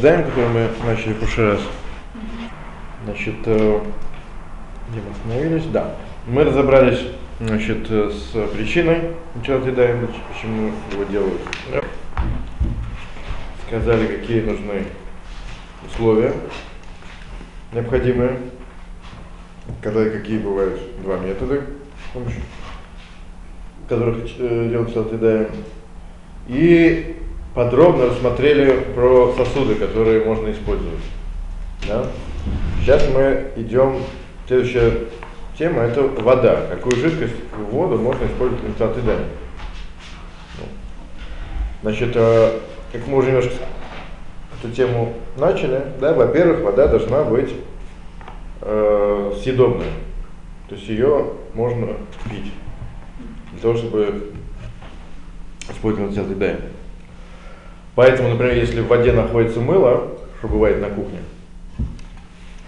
Даем, который мы начали в прошлый раз. Значит, э, где мы остановились? Да. Мы разобрались значит, э, с причиной начала Даем, почему его делают. Сказали, какие нужны условия необходимые, когда какие бывают два метода, с помощью которых э, делают Даем. И подробно рассмотрели про сосуды, которые можно использовать. Да? Сейчас мы идем, следующая тема это вода. Какую жидкость воду можно использовать для антидами. Ну. Значит, э, как мы уже немножко эту тему начали, да, во-первых, вода должна быть э, съедобной. То есть ее можно пить для того, чтобы использовать антидами. Поэтому, например, если в воде находится мыло, что бывает на кухне,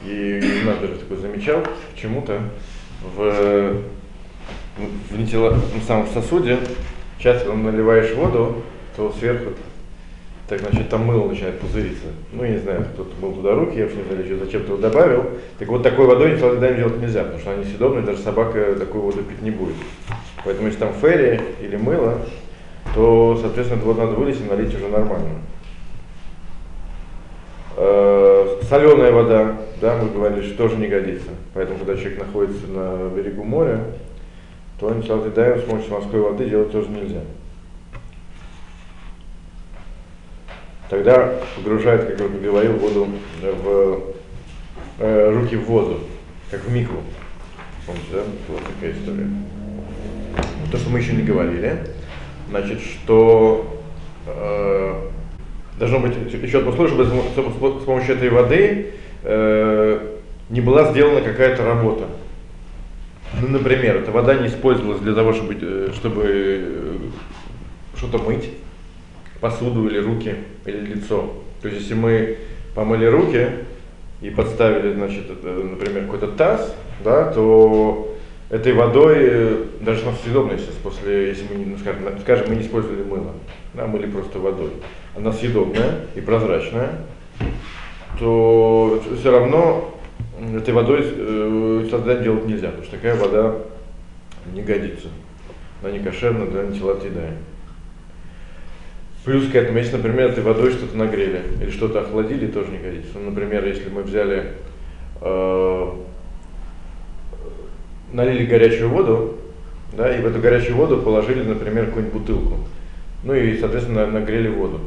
и надо даже такой замечал, почему-то в, в, вентила, в самом сосуде, часто наливаешь воду, то сверху, так значит, там мыло начинает пузыриться. Ну, я не знаю, кто-то мыл туда руки, я не знаю, зачем ты его добавил. Так вот, такой водой никогда делать нельзя, потому что она несъедобная, даже собака такую воду пить не будет. Поэтому, если там ферри или мыло, то, соответственно, воду надо вылить и налить уже нормально. Э, соленая вода, да, мы говорили, что тоже не годится. Поэтому, когда человек находится на берегу моря, то антисалатидаем с помощью морской воды делать тоже нельзя. Тогда погружает, как я говорил, воду в э, руки в воду, как в микву. Помните, да? Вот такая история. То, что мы еще не говорили, значит, что э, должно быть еще одно условие, чтобы, с помощью этой воды э, не была сделана какая-то работа. Ну, например, эта вода не использовалась для того, чтобы, э, чтобы э, что-то мыть, посуду или руки, или лицо. То есть, если мы помыли руки и подставили, значит, например, какой-то таз, да, то этой водой, э, даже на съедобной сейчас, после, если мы, ну, скажем, скажем, мы не использовали мыло, да, мыли просто водой, она съедобная и прозрачная, то все равно этой водой э, создать делать нельзя, потому что такая вода не годится. Она не кошерна для антилатида. Плюс к этому, если, например, этой водой что-то нагрели или что-то охладили, тоже не годится. Ну, например, если мы взяли э, налили горячую воду, да, и в эту горячую воду положили, например, какую-нибудь бутылку. Ну и, соответственно, нагрели воду.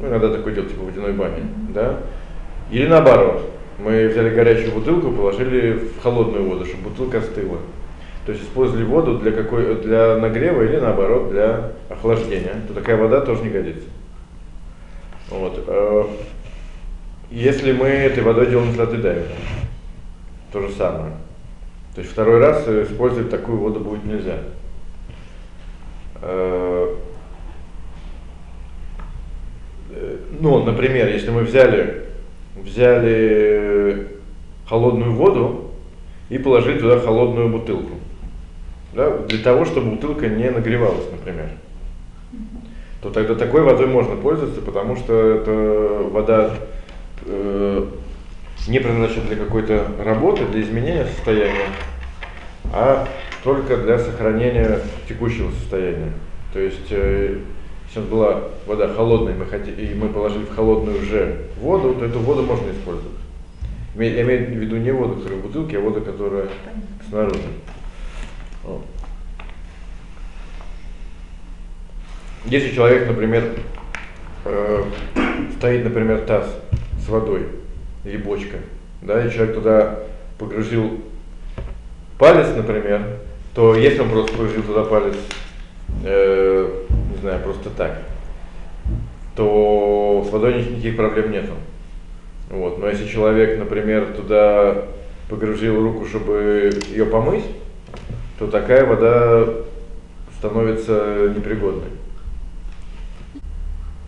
Ну, иногда такое делать, типа водяной бани, да. Или наоборот, мы взяли горячую бутылку, положили в холодную воду, чтобы бутылка остыла. То есть использовали воду для, какой, для нагрева или наоборот для охлаждения, то такая вода тоже не годится. Вот. Э, если мы этой водой делаем слоты дайвинга, то же самое. То есть второй раз использовать такую воду будет нельзя. Э, ну, например, если мы взяли, взяли холодную воду и положили туда холодную бутылку, да, для того, чтобы бутылка не нагревалась, например, то тогда такой водой можно пользоваться, потому что это вода э, не предназначен для какой-то работы, для изменения состояния, а только для сохранения текущего состояния. То есть, э, если была вода холодная, мы хотели, и мы положили в холодную уже воду, то эту воду можно использовать. Я имею в виду не воду, которая в бутылке, а воду, которая снаружи. Если человек, например, э, стоит, например, таз с водой, или бочка, да, и человек туда погрузил палец, например, то если он просто погрузил туда палец, э, не знаю, просто так, то с водой никаких проблем нету. Вот. Но если человек, например, туда погрузил руку, чтобы ее помыть, то такая вода становится непригодной.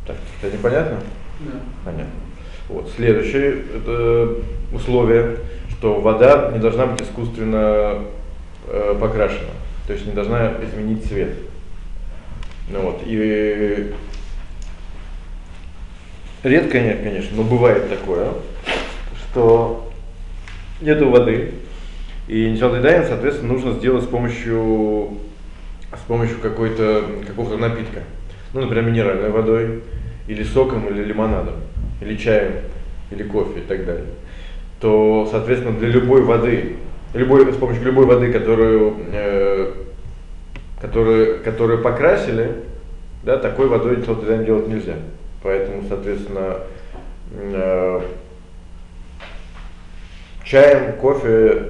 Так, это непонятно? Да. Понятно. Вот. Следующее это условие, что вода не должна быть искусственно э, покрашена, то есть не должна изменить цвет. Ну, вот. И редко нет, конечно, но бывает такое, что нету воды, и ничалдайдаин, соответственно, нужно сделать с помощью, с помощью какой-то, какого-то напитка. Ну, например, минеральной водой, или соком, или лимонадом, или чаем, или кофе и так далее. То, соответственно, для любой воды, любой, с помощью любой воды, которую, э, которую, которую покрасили, да, такой водой ничалдайдаин делать нельзя. Поэтому, соответственно, э, чаем, кофе,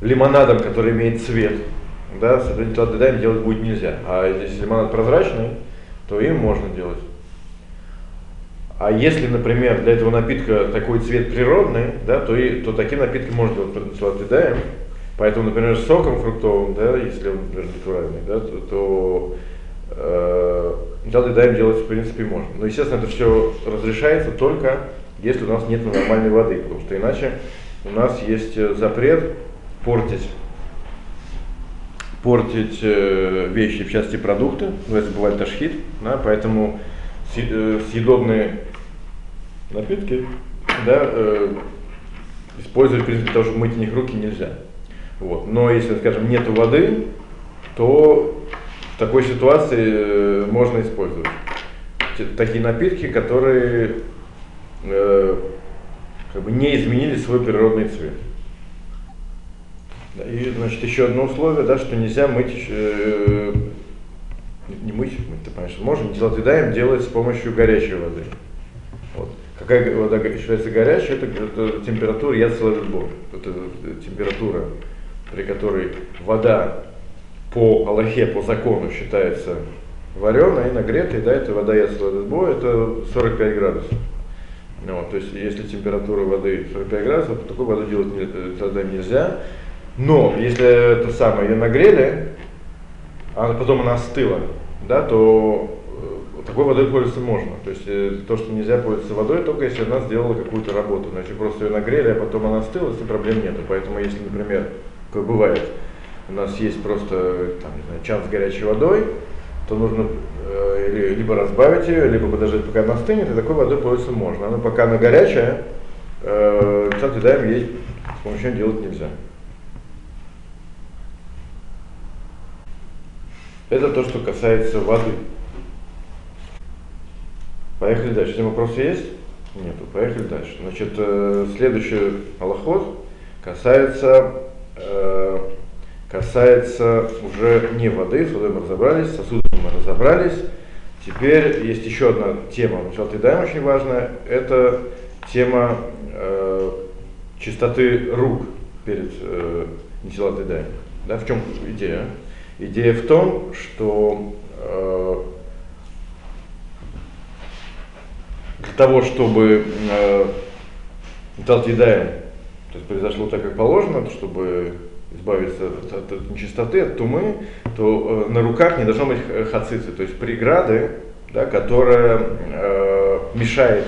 лимонадом, который имеет цвет, да, тогда им делать будет нельзя. А если лимонад прозрачный, то им можно делать. А если, например, для этого напитка такой цвет природный, да, то, и, то таким напитком можно делать сладкоедаем. Поэтому, например, с соком фруктовым, да, если он например, натуральный, да, то, то э, сладкоедаем делать в принципе можно. Но, естественно, это все разрешается только если у нас нет нормальной воды, потому что иначе у нас есть э, запрет портить, портить э, вещи, в части продукты, ну, это бывает ташхит, да, поэтому э, съедобные напитки да, э, использовать, в принципе, того, чтобы мыть них руки нельзя. Вот. Но если, скажем, нет воды, то в такой ситуации э, можно использовать такие напитки, которые э, как бы не изменили свой природный цвет. И, значит, еще одно условие, да, что нельзя мыть, э, не мыть, мыть, ты понимаешь, можно дилатидаем делать с помощью горячей воды. Вот. Какая вода считается горячей, это, это температура яцеловидбор. Это температура, при которой вода по Аллахе, по закону считается вареной, нагретой, да, это вода яцеловидбор, это 45 градусов. Ну, вот, то есть, если температура воды 45 градусов, то такой воду делать не, тогда нельзя. Но если это самое ее нагрели, а потом она остыла, да, то э, такой водой пользоваться можно. То есть э, то, что нельзя пользоваться водой, только если она сделала какую-то работу. Значит, просто ее нагрели, а потом она остыла, если проблем нет. Поэтому если, например, как бывает, у нас есть просто там, не знаю, чан с горячей водой, то нужно э, либо разбавить ее, либо подождать, пока она остынет, и такой водой пользоваться можно. Но пока она горячая, э, кстати, даем ей с помощью делать нельзя. Это то, что касается воды. Поехали дальше. Если вопросы есть? Нету. Поехали дальше. Значит, э, следующий аллоход касается, э, касается уже не воды, с водой мы разобрались, сосудами мы разобрались. Теперь есть еще одна тема, начало Тедаем очень важная, это тема э, чистоты рук перед э, Нитилат Да, в чем идея? Идея в том, что э, для того, чтобы э, Талтидаем, то есть произошло так, как положено, чтобы избавиться от, от, от нечистоты, от тумы, то э, на руках не должно быть хацицы, то есть преграды, да, которая э, мешает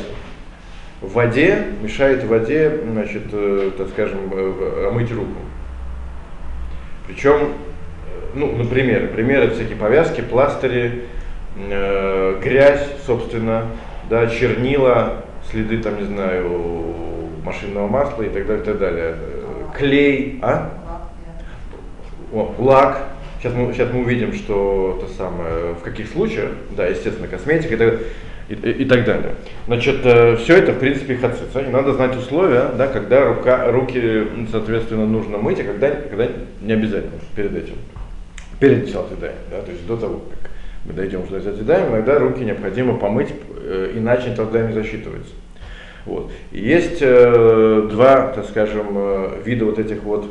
в воде, мешает в воде, значит, э, так скажем, э, омыть руку. Причем ну, например, примеры всякие повязки, пластыри, э, грязь, собственно, да, чернила, следы, там, не знаю, машинного масла и так далее, и так далее. Э, клей, а? О, лак. Сейчас мы, сейчас мы увидим, что то самое, в каких случаях, да, естественно, косметика и так, и, и, и так далее. Значит, э, все это, в принципе, хацица. И надо знать условия, да, когда рука, руки, соответственно, нужно мыть, а когда, когда не обязательно перед этим перед Салтидаем, да, то есть до того, как мы дойдем до Салтидаем, иногда руки необходимо помыть, э, иначе тогда не засчитывается. Вот. И есть э, два, так скажем, э, вида вот этих вот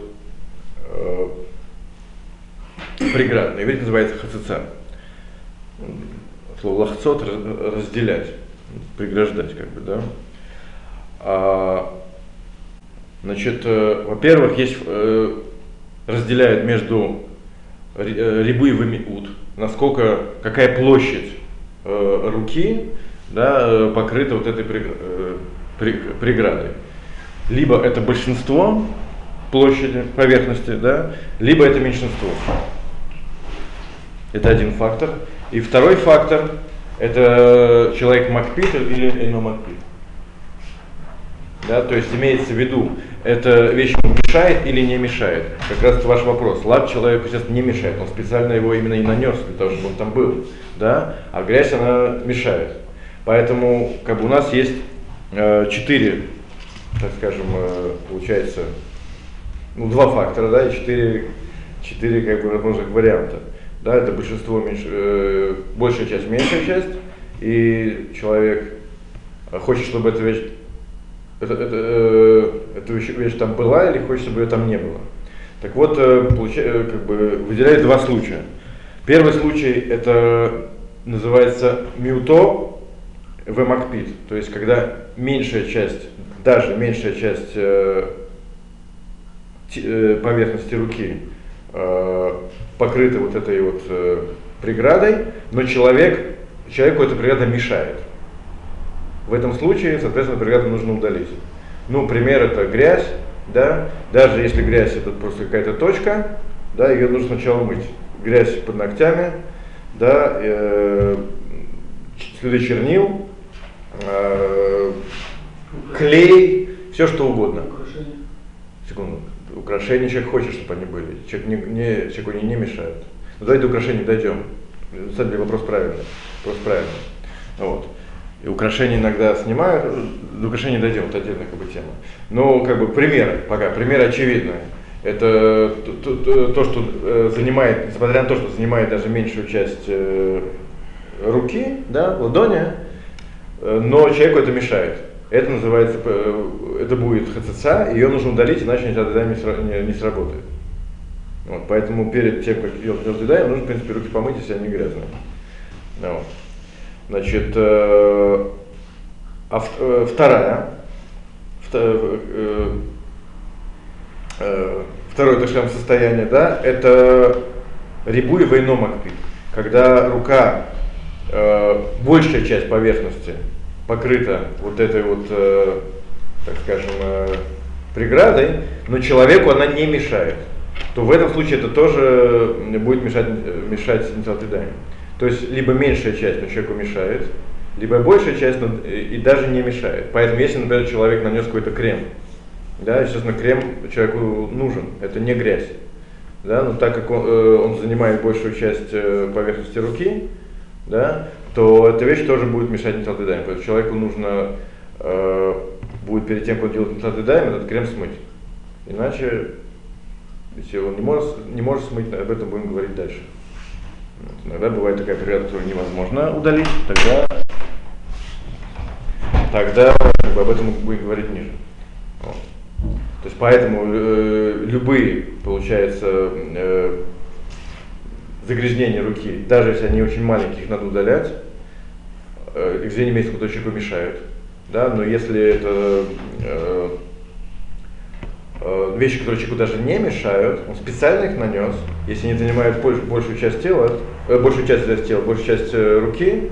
э, преград. На иврите называется хацица. Слово лахцот разделять, преграждать, как бы, да. А, значит, э, во-первых, есть э, разделяют между Э, рябы ут, насколько, какая площадь э, руки да, э, покрыта вот этой преградой. Либо это большинство площади, поверхности, да, либо это меньшинство. Это один фактор. И второй фактор, это человек Макпит или Эйно Макпит. Да, то есть имеется в виду, эта вещь мешает или не мешает. Как раз это ваш вопрос. Лак человеку сейчас не мешает, он специально его именно и нанес для того, чтобы он там был. Да? А грязь она мешает. Поэтому как бы у нас есть э, четыре, так скажем, э, получается, ну, два фактора, да, и четыре, четыре как бы возможных варианта. Да, это большинство, меньш, э, большая часть, меньшая часть, и человек хочет, чтобы эта вещь, это, это, э, эта вещь, вещь там была или хочет, чтобы ее там не было. Так вот, э, получается, как бы выделяет два случая. Первый случай это называется мюто в макпит, то есть когда меньшая часть, даже меньшая часть э, э, поверхности руки э, покрыта вот этой вот э, преградой, но человек, человеку эта преграда мешает. В этом случае, соответственно, преграду нужно удалить. Ну, пример это грязь, да, даже если грязь это просто какая-то точка, да, ее нужно сначала мыть. Грязь под ногтями, да, э, следы чернил, э, клей, все что угодно. Украшения. Секунду. Украшения человек хочет, чтобы они были. Человек не, не, человеку они не мешают. Но давайте до украшений дойдем. Деле вопрос правильный. Вопрос правильный. Вот. И украшения иногда снимают, до украшений дойдем, это отдельная как бы тема. Но как бы примеры, пока, примеры очевидные. Это то, то, то, что э, занимает, несмотря на то, что занимает даже меньшую часть э, руки, да, ладони, э, но человеку это мешает. Это называется, это будет ХЦЦ, ее нужно удалить, иначе тогда не, не, сработает. Вот, поэтому перед тем, как делать нужно, в принципе, руки помыть, если они грязные. Вот. Значит, э, а э, вторая, вторая э, э, второе, так скажем, состояние, да, это рибуй войном акпит, когда рука, э, большая часть поверхности покрыта вот этой вот, э, так скажем, э, преградой, но человеку она не мешает, то в этом случае это тоже будет мешать, мешать ниталтидами. То есть либо меньшая часть, но человеку мешает, либо большая часть, но и даже не мешает. Поэтому если, например, человек нанес какой-то крем, да, естественно, крем человеку нужен, это не грязь. Да, но так как он, э, он занимает большую часть э, поверхности руки, да, то эта вещь тоже будет мешать ниталтидайм. Поэтому человеку нужно э, будет перед тем, как он делает ниталтидайм, этот крем смыть. Иначе, если он не может, не может смыть, об этом будем говорить дальше. Вот. Иногда бывает такая преграда, которую невозможно удалить, тогда, тогда как бы, об этом будем говорить ниже. Вот. То есть поэтому э, любые, получается, э, загрязнения руки, даже если они очень маленькие, их надо удалять, э, где не имеется, куда человеку мешают. Да? Но если это э, вещи, которые человеку даже не мешают, он специально их нанес, если они занимают большую, большую часть тела, э, большую часть тела, большую часть э, руки,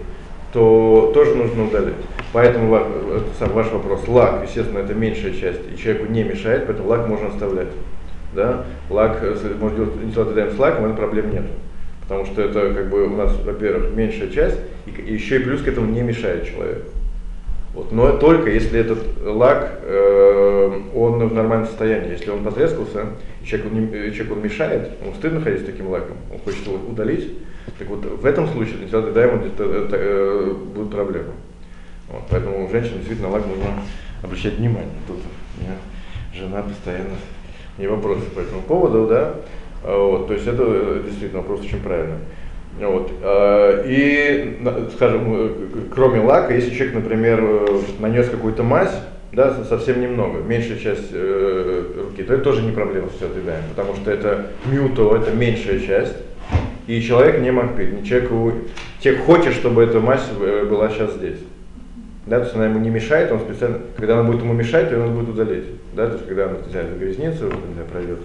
то тоже нужно удалить. Поэтому это сам ваш вопрос, лак, естественно, это меньшая часть, и человеку не мешает, поэтому лак можно оставлять. Да? Лак, э, можно делать инициал с лаком, это проблем нет. Потому что это как бы у нас, во-первых, меньшая часть, и еще и плюс к этому не мешает человеку. Вот. Но только если этот лак, э, он в нормальном состоянии. Если он потрескался, и человеку, не, человеку он мешает, ему стыдно ходить с таким лаком, он хочет его удалить, так вот в этом случае для человека Diamond это, это, э, будет проблема. Вот, поэтому женщине действительно лак нужно обращать внимание. Тут у меня жена постоянно не вопросы по этому поводу, да. Вот, то есть это действительно вопрос очень правильный. Вот. А, и, скажем, э, кроме лака, если человек, например, э, нанес какую-то мазь, да, совсем немного, меньшая часть э, руки, то это тоже не проблема с отъедаем, потому что это мюто, это меньшая часть, и человек не макпит, человеку, человек хочет, чтобы эта мазь э, была сейчас здесь. Да, то есть она ему не мешает, он специально, когда она будет ему мешать, он будет удалить. Да, то есть когда она, не знаю, загрязнится, не знаю,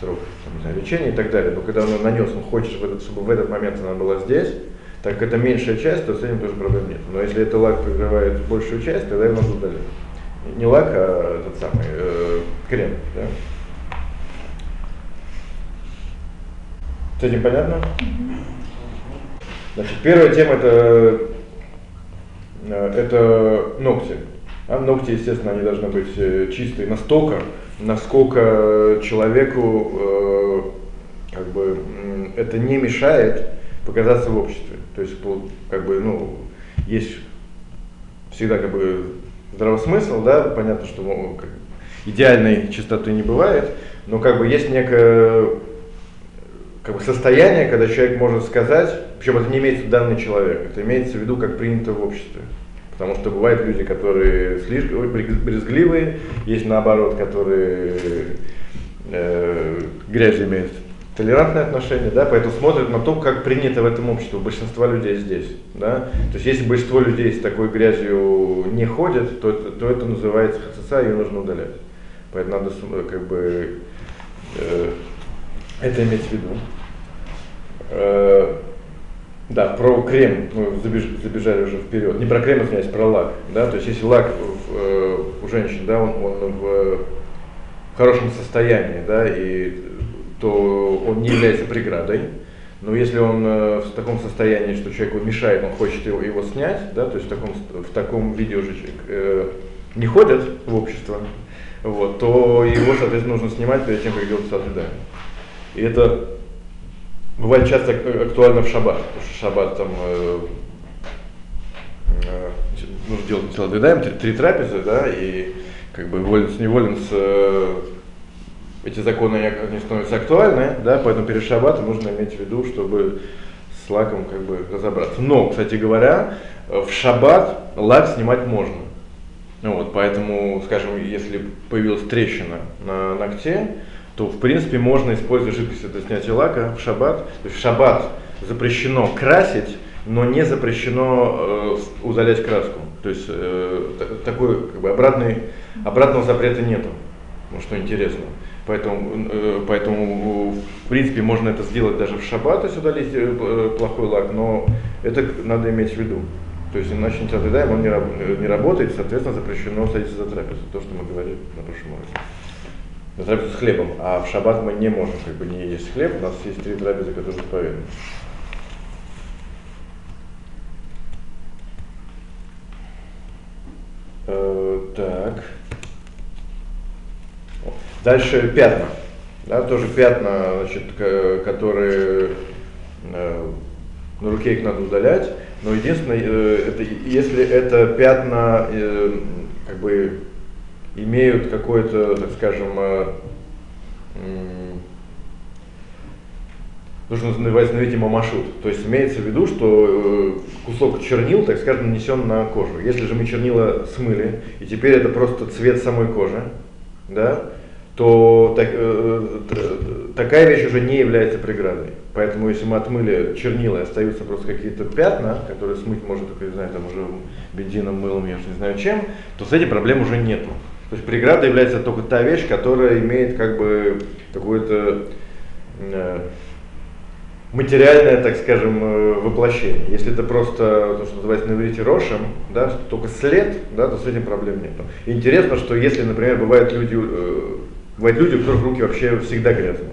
срок там, знаю, лечения и так далее. Но когда он нанес, он хочет, чтобы, этот, чтобы в этот момент она была здесь, так как это меньшая часть, то с этим тоже проблем нет. Но если это лак прикрывает большую часть, тогда его надо удалить. Не лак, а этот самый э, крем. Да? С этим понятно? Значит, первая тема это э, это ногти. А ногти, естественно, они должны быть э, чистые настолько, насколько человеку э, как бы это не мешает показаться в обществе. То есть, как бы, ну, есть всегда как бы здравый смысл, да, понятно, что ну, как, идеальной чистоты не бывает, но как бы есть некое как бы состояние, когда человек может сказать, причем это не имеется в данный человек, это имеется в виду, как принято в обществе. Потому что бывают люди, которые слишком брезгливые, есть наоборот, которые э, грязь имеют толерантное отношение, да, поэтому смотрят на то, как принято в этом обществе у большинства людей здесь, да. То есть если большинство людей с такой грязью не ходят, то, то это называется хацеца, ее нужно удалять. Поэтому надо как бы э, это иметь в виду. Э, да, про крем мы забежали, уже вперед. Не про крем, извиняюсь, про лак. Да? То есть если лак в, э, у женщин, да, он, он в хорошем состоянии, да, и, то он не является преградой. Но если он э, в таком состоянии, что человеку мешает, он хочет его, его снять, да, то есть в таком, в таком виде уже э, не ходят в общество, вот, то его, соответственно, нужно снимать перед тем, как делать сады, И это бывает часто актуально в шаббат, потому что шаббат там э, э, нужно делать целодвидаем, три, три трапезы, да, и как бы волен с неволен с, э, эти законы не становятся актуальны, да, поэтому перед шаббатом нужно иметь в виду, чтобы с лаком как бы разобраться. Но, кстати говоря, в шаббат лак снимать можно. Вот, поэтому, скажем, если появилась трещина на ногте, то в принципе можно использовать жидкость для снятия лака в шаббат. То есть в шаббат запрещено красить, но не запрещено э, удалять краску. То есть э, такой как бы обратный, обратного запрета нету. Ну что интересно. Поэтому, э, поэтому в принципе можно это сделать даже в шаббат, то есть удалить э, плохой лак, но это надо иметь в виду. То есть иначе не отъедаем, он не, не работает, соответственно запрещено садиться за трапезу, то, что мы говорили на прошлом уроке на трапезу с хлебом, а в шаббат мы не можем как бы не есть хлеб, у нас есть три трапезы, которые заповеданы. Э, так. Дальше пятна. Да, тоже пятна, значит, которые э, на руке их надо удалять. Но единственное, э, это, если это пятна э, как бы имеют какое-то, так скажем, э, нужно называть, видимо, маршрут. То есть имеется в виду, что э, кусок чернил, так скажем, нанесен на кожу. Если же мы чернила смыли, и теперь это просто цвет самой кожи, да, то так, э, такая вещь уже не является преградой. Поэтому если мы отмыли чернила и остаются просто какие-то пятна, которые смыть можно только, не знаю, там уже бензином, мылом, я же не знаю чем, то с этим проблем уже нету. То есть преграда является только та вещь, которая имеет как бы какое-то э, материальное, так скажем, э, воплощение. Если это просто то, что называется на иврите рошем, да, только след, да, то с этим проблем нет. Интересно, что если, например, бывают люди, э, бывают люди, у которых руки вообще всегда грязные.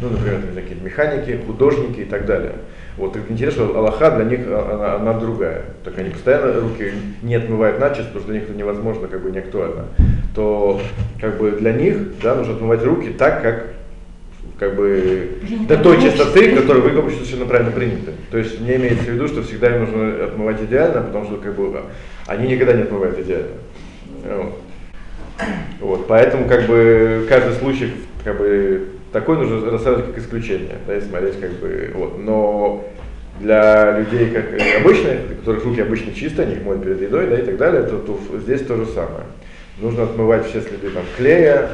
Ну, например, такие механики, художники и так далее. Вот интересно, Аллаха для них а, она, она другая. Так они постоянно руки не отмывают начисто, потому что для них это невозможно, как бы не актуально. То как бы для них да, нужно отмывать руки так, как как бы до той чистоты, которую вы обществе совершенно правильно приняты. То есть не имеется в виду, что всегда им нужно отмывать идеально, потому что как бы они никогда не отмывают идеально. Вот. вот. Поэтому как бы каждый случай как бы такой нужно рассматривать как исключение, да, и смотреть как бы, вот. Но для людей, как обычные, у которых руки обычно чистые, они их моют перед едой, да, и так далее, то, то здесь то же самое. Нужно отмывать все следы там клея,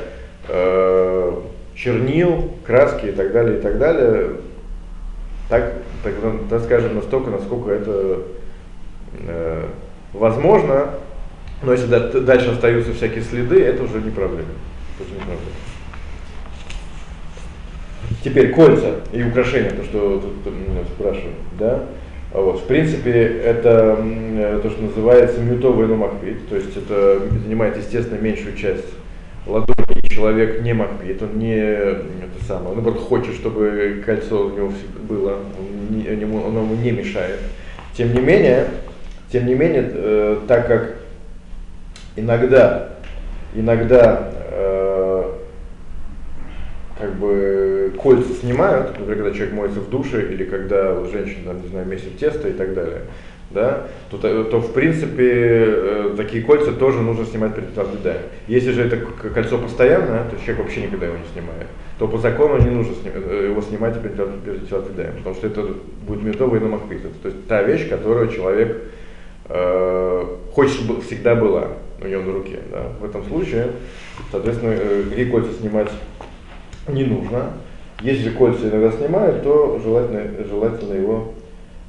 э, чернил, краски и так далее, и так далее, так, так, так скажем, настолько, насколько это э, возможно, но если дальше остаются всякие следы, это уже не проблема. Это уже не проблема. Теперь кольца и украшения, то, что тут меня спрашивают, да, а вот, в принципе, это то, что называется мютовый номахпит, то есть это занимает, естественно, меньшую часть ладони, и человек не махпит, он не это самое, он наоборот хочет, чтобы кольцо у него было, он, не, он ему не мешает. Тем не менее, Тем не менее, э, так как иногда, иногда э, как бы кольца снимают, например, когда человек моется в душе или когда женщина, там, не знаю, месит тесто и так далее, да, то, то в принципе э, такие кольца тоже нужно снимать перед отъеданием. Если же это кольцо постоянное, то человек вообще никогда его не снимает, то по закону не нужно сни э, его снимать перед, перед потому что это будет метовый на. То есть та вещь, которую человек э, хочет, чтобы всегда была у него на руке. Да. В этом случае, соответственно, э, какие кольца снимать не нужно. Если кольца иногда снимают, то желательно, желательно его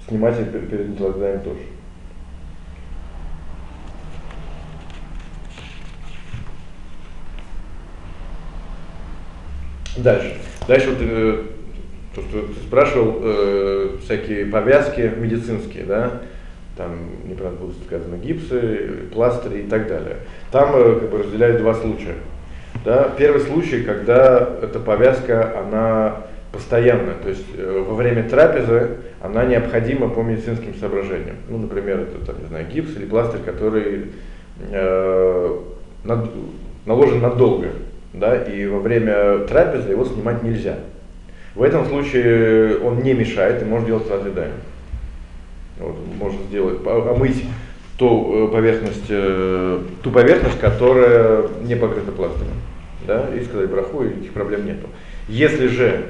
снимать перед интеллектуальным тоже. Дальше. Дальше вот э, то, что ты спрашивал, э, всякие повязки медицинские, да, там, неправильно было сказано, гипсы, пластыри и так далее. Там э, как бы разделяют два случая. Да. Первый случай, когда эта повязка, она постоянно, то есть э, во время трапезы она необходима по медицинским соображениям. Ну, например, это, там, не знаю, гипс или пластырь, который э, над, наложен надолго, да, и во время трапезы его снимать нельзя. В этом случае он не мешает и может делать разъедаем. Вот, можно сделать, омыть ту э, поверхность, э, ту поверхность, которая не покрыта пластырем. Да, и сказать браху, и никаких проблем нету. Если же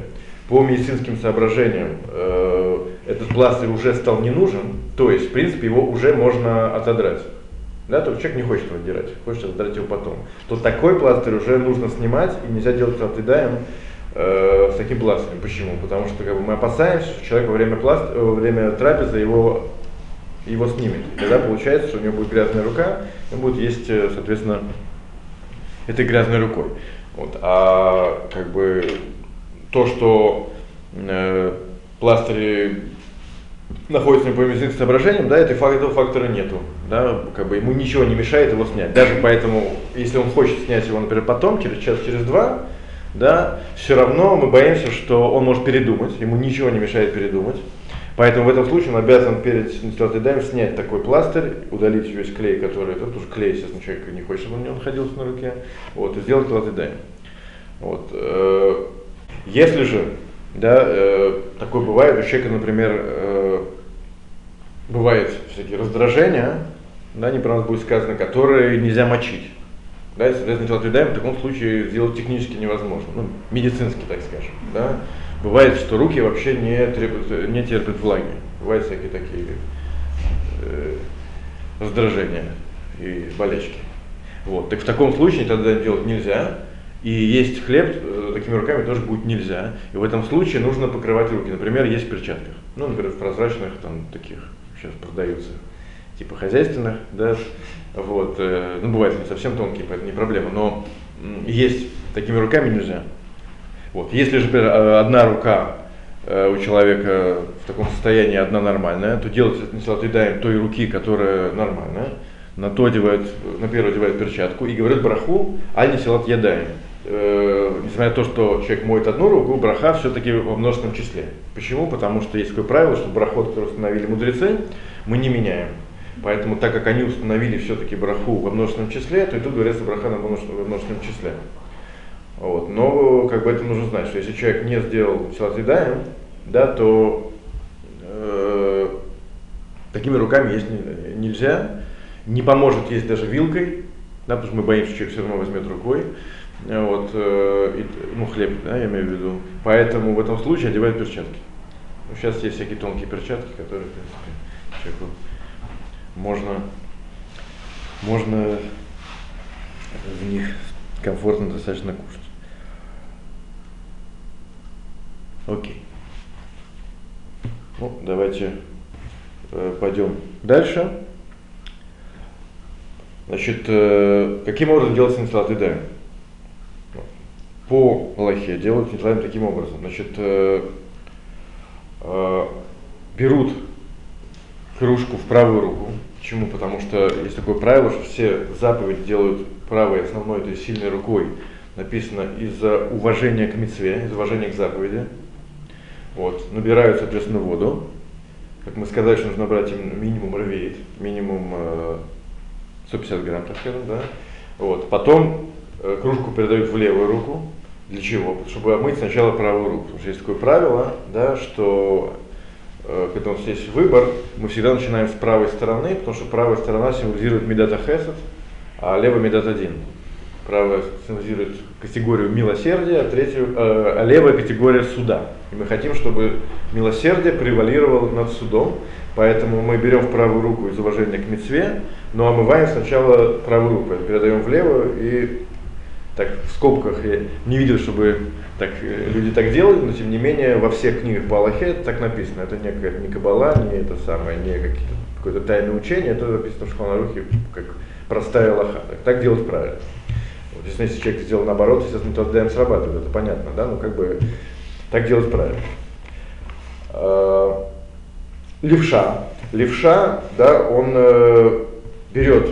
по медицинским соображениям э, этот пластырь уже стал не нужен, то есть, в принципе, его уже можно отодрать. Да, только человек не хочет его отдирать, хочет отодрать его потом. То такой пластырь уже нужно снимать, и нельзя делать отъедаем э, с таким пластырем. Почему? Потому что как бы, мы опасаемся, что человек во время, пласт... во время трапезы его, его снимет. Тогда получается, что у него будет грязная рука, он будет есть, э, соответственно, этой грязной рукой. Вот. А как бы то, что э, пластыри находятся по медицинским соображениям, да, этого, этого фактора нету. Да, как бы ему ничего не мешает его снять. Даже поэтому, если он хочет снять его, например, потом, через час, через два, да, все равно мы боимся, что он может передумать, ему ничего не мешает передумать. Поэтому в этом случае он обязан перед даем снять такой пластырь, удалить весь клей, который, потому что клей, естественно, человек не хочет, чтобы он не находился на руке, вот, и сделать даем. Вот. Э, если же, да, э, такое бывает, у человека, например, э, бывает всякие раздражения, да, неправильно будет сказано, которые нельзя мочить. Да, если соответственно, отъедаем, в таком случае сделать технически невозможно, ну, медицински, так скажем. Да. Бывает, что руки вообще не, требуют, не терпят влаги. Бывают всякие такие э, раздражения и болячки. Вот. Так в таком случае тогда делать нельзя. И есть хлеб э, такими руками тоже будет нельзя. И в этом случае нужно покрывать руки. Например, есть в перчатках. Ну, например, в прозрачных там таких сейчас продаются, типа хозяйственных, да. Вот. Э, ну, бывает не совсем тонкие, поэтому не проблема. Но есть такими руками нельзя. Вот. Если же, например, э, одна рука у человека в таком состоянии одна нормальная, то делать это не той руки, которая нормальная, на то одевают, на первую одевают перчатку и говорят браху, а не силат ядаем э, несмотря на то, что человек моет одну руку, браха все-таки во множественном числе. Почему? Потому что есть такое правило, что брахот, который установили мудрецы, мы не меняем. Поэтому, так как они установили все-таки браху во множественном числе, то и тут говорится браха на множественном числе. Вот. Но как бы это нужно знать, что если человек не сделал силат едаем, да, то э, такими руками есть нельзя. Не поможет есть даже вилкой, да, потому что мы боимся, что человек все равно возьмет рукой. Вот, э, и, ну, хлеб, да, я имею в виду. Поэтому в этом случае одевают перчатки. Ну, сейчас есть всякие тонкие перчатки, которые, в принципе, человеку можно, можно в них комфортно достаточно кушать. Окей. Ну, давайте э, пойдем дальше. Значит, э, каким образом делается салат еда? по Аллахе делают Нитраим таким образом. Значит, э, э, берут кружку в правую руку. Почему? Потому что есть такое правило, что все заповеди делают правой основной, то есть сильной рукой. Написано из-за уважения к мецве, из уважения к заповеди. Вот. Набирают, соответственно, воду. как мы сказали, что нужно брать минимум рвеет, минимум э, 150 грамм, так скажем, да. Вот. Потом э, кружку передают в левую руку. Для чего? Чтобы омыть сначала правую руку. Потому что есть такое правило, да, что э, когда у нас есть выбор, мы всегда начинаем с правой стороны, потому что правая сторона символизирует медата хесед, а левая медат один. Правая символизирует категорию милосердия, а, третью, э, а левая категория суда. И мы хотим, чтобы милосердие превалировало над судом, поэтому мы берем в правую руку из уважения к мецве, но омываем сначала правую руку, передаем в левую и так в скобках я не видел, чтобы так, э, люди так делали, но тем не менее во всех книгах по Аллахе так написано. Это не, не кабала, не это самое, не какое-то тайное учение, это написано в Шханарухе как простая Аллаха. Так, так делать правильно. Вот, если человек сделал наоборот, естественно, то отдаем срабатывает, это понятно, да, ну как бы так делать правильно. А, левша. Левша, да, он э, берет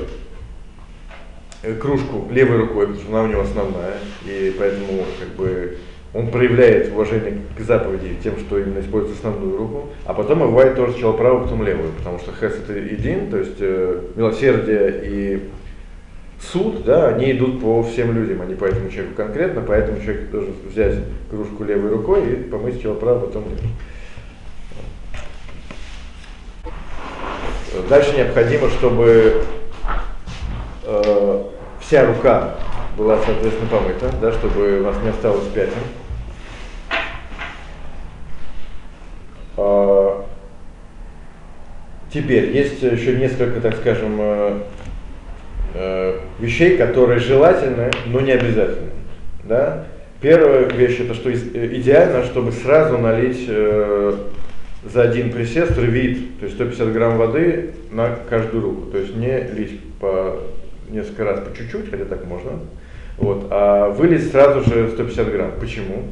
э, кружку левой рукой, потому что она у него основная, и поэтому как бы он проявляет уважение к заповеди тем, что именно использует основную руку, а потом омывает тоже сначала правую, потом левую, потому что хес это един, то есть э, милосердие и суд, да, они идут по всем людям, а не по этому человеку конкретно, поэтому человек должен взять кружку левой рукой и помыть сначала правую, потом левую. Дальше необходимо, чтобы э, вся рука была, соответственно, помыта, да, чтобы у вас не осталось пятен. А, теперь есть еще несколько, так скажем, э, э, вещей, которые желательны, но не обязательны. Да? Первая вещь это что идеально, чтобы сразу налить э, за один присест ревит, то есть 150 грамм воды на каждую руку. То есть не лить по несколько раз по чуть-чуть, хотя так можно, вот, а вылить сразу же 150 грамм. Почему?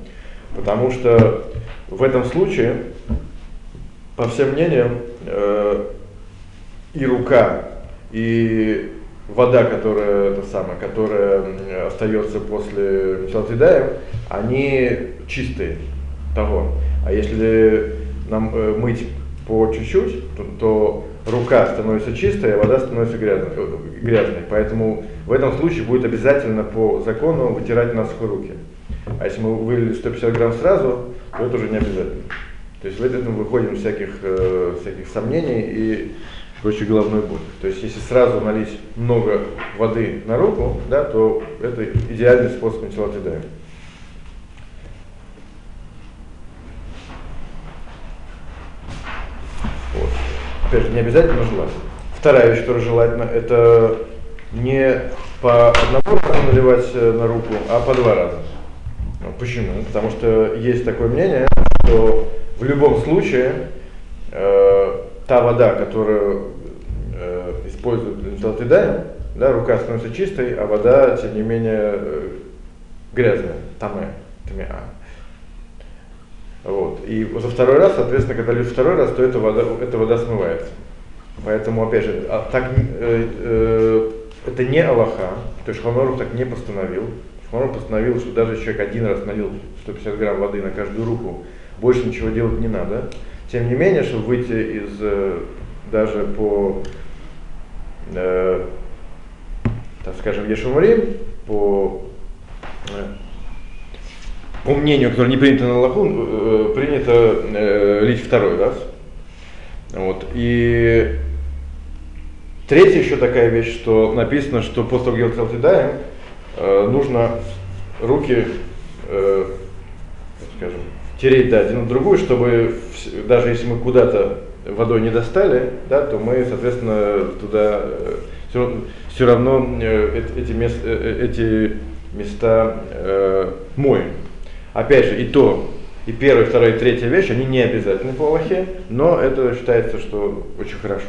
Потому что в этом случае, по всем мнениям, э, и рука, и вода, которая, это самое, которая остается после Миталтидаем, они чистые того. А если нам э, мыть по чуть-чуть, то, то рука становится чистой, а вода становится грязной, э, грязной. Поэтому в этом случае будет обязательно по закону вытирать насухо руки. А если мы вылили 150 грамм сразу, то это уже не обязательно. То есть в этом выходим всяких, э, всяких сомнений и прочей головной боли. То есть если сразу налить много воды на руку, да, то это идеальный способ начала тидаем. Вот. Опять же, не обязательно, но желательно. Вторая вещь, которая желательно, это не по одному разу наливать э, на руку, а по два раза. Почему? Потому что есть такое мнение, что в любом случае э, та вода, которую э, используют для Талтидаем, да, рука становится чистой, а вода, тем не менее, э, грязная, тамэ, тамеа. Вот. И за второй раз, соответственно, когда льют второй раз, то эта вода, эта вода смывается. Поэтому, опять же, а, так, э, э, это не Аллаха, то есть Шханорух так не постановил. Шханорух постановил, что даже человек один раз налил 150 грамм воды на каждую руку, больше ничего делать не надо. Тем не менее, чтобы выйти из, э, даже по, э, так скажем, Ешумрим, по э, по мнению, которое не принято на Аллаху, э, принято э, лить второй раз. Вот. И третья еще такая вещь, что написано, что после того, как делать э, нужно руки, э, тереть да, один на другую, чтобы даже если мы куда-то водой не достали, да, то мы, соответственно, туда э, все, все равно э, эти, мест, э, эти места э, моем. Опять же, и то, и первая, вторая, и третья вещь, они не обязательны по Аллахе, но это считается, что очень хорошо.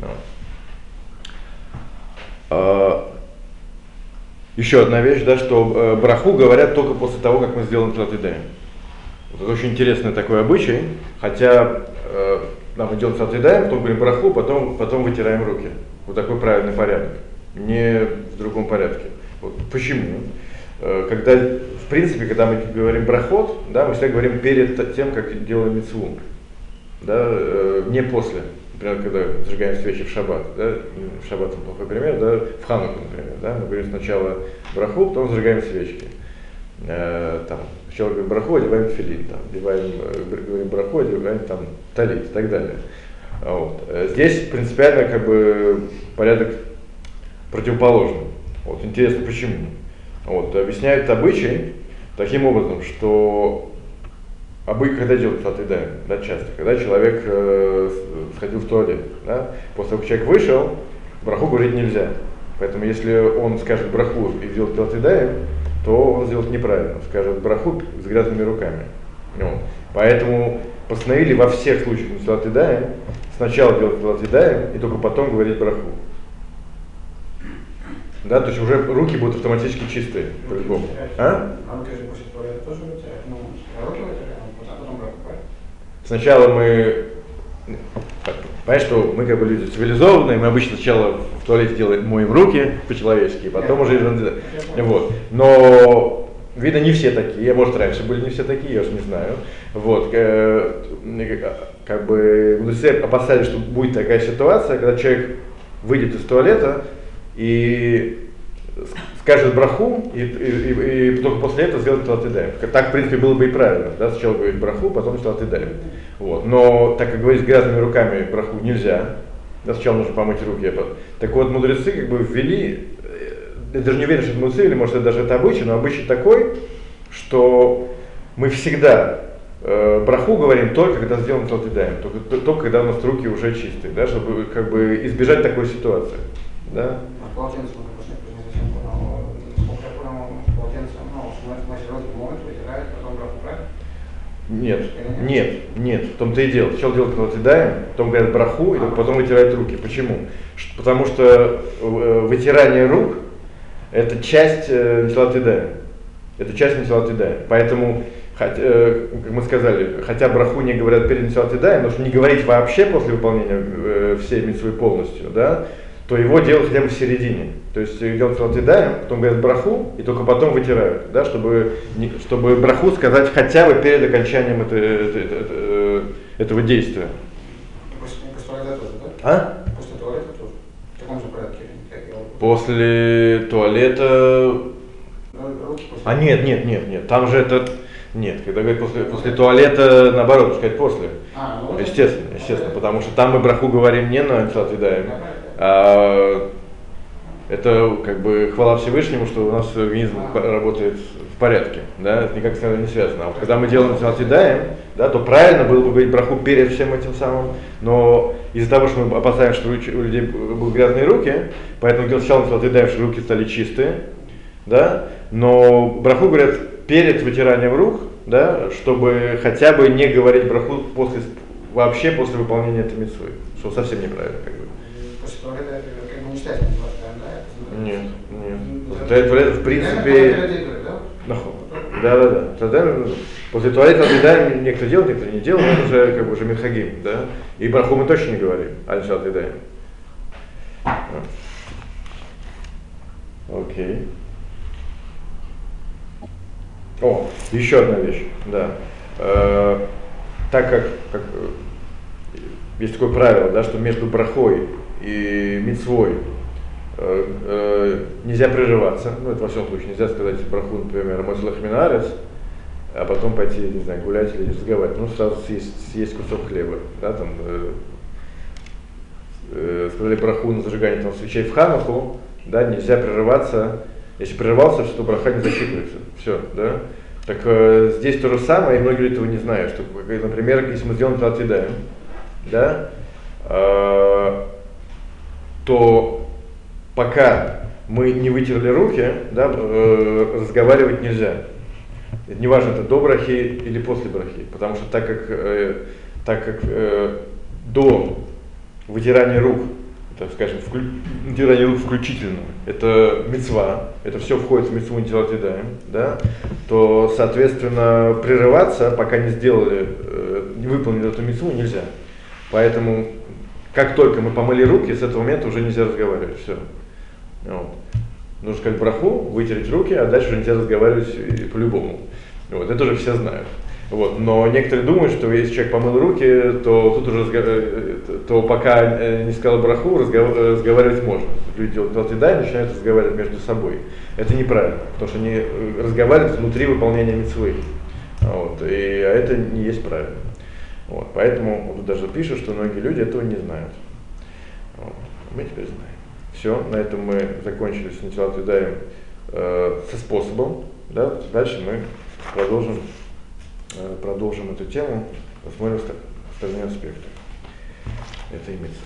No. А, еще одна вещь, да, что браху говорят только после того, как мы сделаем Тратидеем. Вот это очень интересный такой обычай, хотя э, нам делаем Тратидеем, потом говорим браху, потом, потом вытираем руки. Вот такой правильный порядок, не в другом порядке. Вот почему? Э, когда, в принципе, когда мы говорим брахот, да, мы всегда говорим перед тем, как делаем митцву. да, э, не после. Например, когда зажигаем свечи в шаббат, да, в шаббат это плохой пример, да, в хануку, например, да, мы говорим сначала браху, потом зажигаем свечки. Э, там, сначала говорим браху, одеваем филин, там, одеваем, э, говорим браху, одеваем там талит и так далее. Вот. Э, здесь принципиально как бы порядок противоположный. Вот. Интересно почему. Вот. Объясняют обычай таким образом, что обычно, когда делают фатидаем, да, часто, когда человек э, сходил в туалет, да, после того, как человек вышел, браху говорить нельзя. Поэтому если он скажет браху и сделает фатидаем, то он сделает неправильно, скажет браху с грязными руками. Вот. Поэтому постановили во всех случаях Мисуатидаем сначала делать Мисуатидаем и только потом говорить браху. Да, то есть уже руки будут автоматически чистые, по-любому. А? А? Ну, а? Сначала мы Понимаешь, что мы как бы люди цивилизованные, мы обычно сначала в туалете делаем, моем руки по-человечески, потом уже вот. Но видно не все такие, может раньше были не все такие, я уж не знаю. Вот, э, как бы мудрецы опасались, что будет такая ситуация, когда человек выйдет из туалета и скажет браху, и, и, и, и только после этого сделает талатидаем. Так, в принципе, было бы и правильно. Да? Сначала говорить браху, потом талатидаем. Вот. Но так как говорить грязными руками браху нельзя, да, сначала нужно помыть руки. Так вот, мудрецы как бы ввели, я даже не уверен, что это мудрецы, или может это даже это обычай, но обычай такой, что мы всегда э, браху говорим только когда сделаем талатидаем, только, только когда у нас руки уже чистые, да, чтобы как бы избежать такой ситуации. Да? А полотенце Нет, нет, нет, в том-то и дело. Сначала делают калатидаем, потом говорят браху, и только потом вытирают руки. Почему? Потому что э, вытирание рук – это часть э, Это часть несилатидаем. Поэтому, хотя, э, как мы сказали, хотя браху не говорят перед несилатидаем, но что не говорить вообще после выполнения всей митцвы полностью, да, то его делают хотя бы в середине. То есть идет филатидаем, потом говорят браху, и только потом вытирают, да, чтобы, чтобы браху сказать хотя бы перед окончанием это, это, это, э, этого действия. После, туалета тоже, да? А? После туалета тоже? В таком же порядке? После туалета... Ну. А нет, нет, нет, нет, там же это... Нет, когда говорят после, после туалета, наоборот, сказать после. А, ну, естественно, естественно, потому что там мы браху говорим не на филатидаем, а, это как бы хвала Всевышнему, что у нас организм работает в порядке, да, это никак с этим не связано. А вот когда мы делаем Салтидаем, да, то правильно было бы говорить браху перед всем этим самым, но из-за того, что мы опасаемся, что у людей будут грязные руки, поэтому сначала Салтидаем, что руки стали чистые, да, но браху говорят перед вытиранием рук, да, чтобы хотя бы не говорить браху после, вообще после выполнения этой митцвы, что совсем неправильно, как бы после туалета это как бы не считается да? Нет, нет. После туалета, в принципе... Да, да, да. Тогда после туалета да, некто делает, некто не делает, это уже как бы уже мехагим, да. И браху мы точно не говорим, аль-шат Окей. О, еще одна вещь, да. Э, так как, как э, есть такое правило, да, что между брахой и мицвой э, э, нельзя прерываться, ну это во всем случае, нельзя сказать браху, например, Мозлах Минарец, а потом пойти, не знаю, гулять или разговаривать, ну сразу съесть, съесть кусок хлеба, да, там, э, э, сказали браху на зажигание там, свечей в хануху, да, нельзя прерываться, если прерывался, то браха не засчитывается, все, да. Так э, здесь то же самое, и многие этого не знают, что, например, если мы сделаем Талатидаем, да, э, то пока мы не вытерли руки, да, э, разговаривать нельзя. Это не важно, это до брахи или после брахи, потому что так как, э, так как э, до вытирания рук, так скажем, вклю, вытирание рук включительно, это мецва, это все входит в мецву интеллатидаем, да, то, соответственно, прерываться, пока не сделали, э, не выполнили эту мецву, нельзя. Поэтому как только мы помыли руки, с этого момента уже нельзя разговаривать. Все. Вот. Нужно как браху, вытереть руки, а дальше уже нельзя разговаривать по-любому. Вот. Это уже все знают. Вот. Но некоторые думают, что если человек помыл руки, то тут уже э, то пока э, не сказал браху, э, разговаривать можно. Люди делают латыдай, начинают разговаривать между собой. Это неправильно, потому что они разговаривают внутри выполнения мецвы. Вот. И, а это не есть правильно. Вот. Поэтому вот даже пишут, что многие люди этого не знают. Вот. Мы теперь знаем. Все, на этом мы закончили с Нитилат Юдаем э, со способом. Да? Дальше мы продолжим, э, продолжим эту тему, посмотрим ста- остальные аспекты этой митцвы.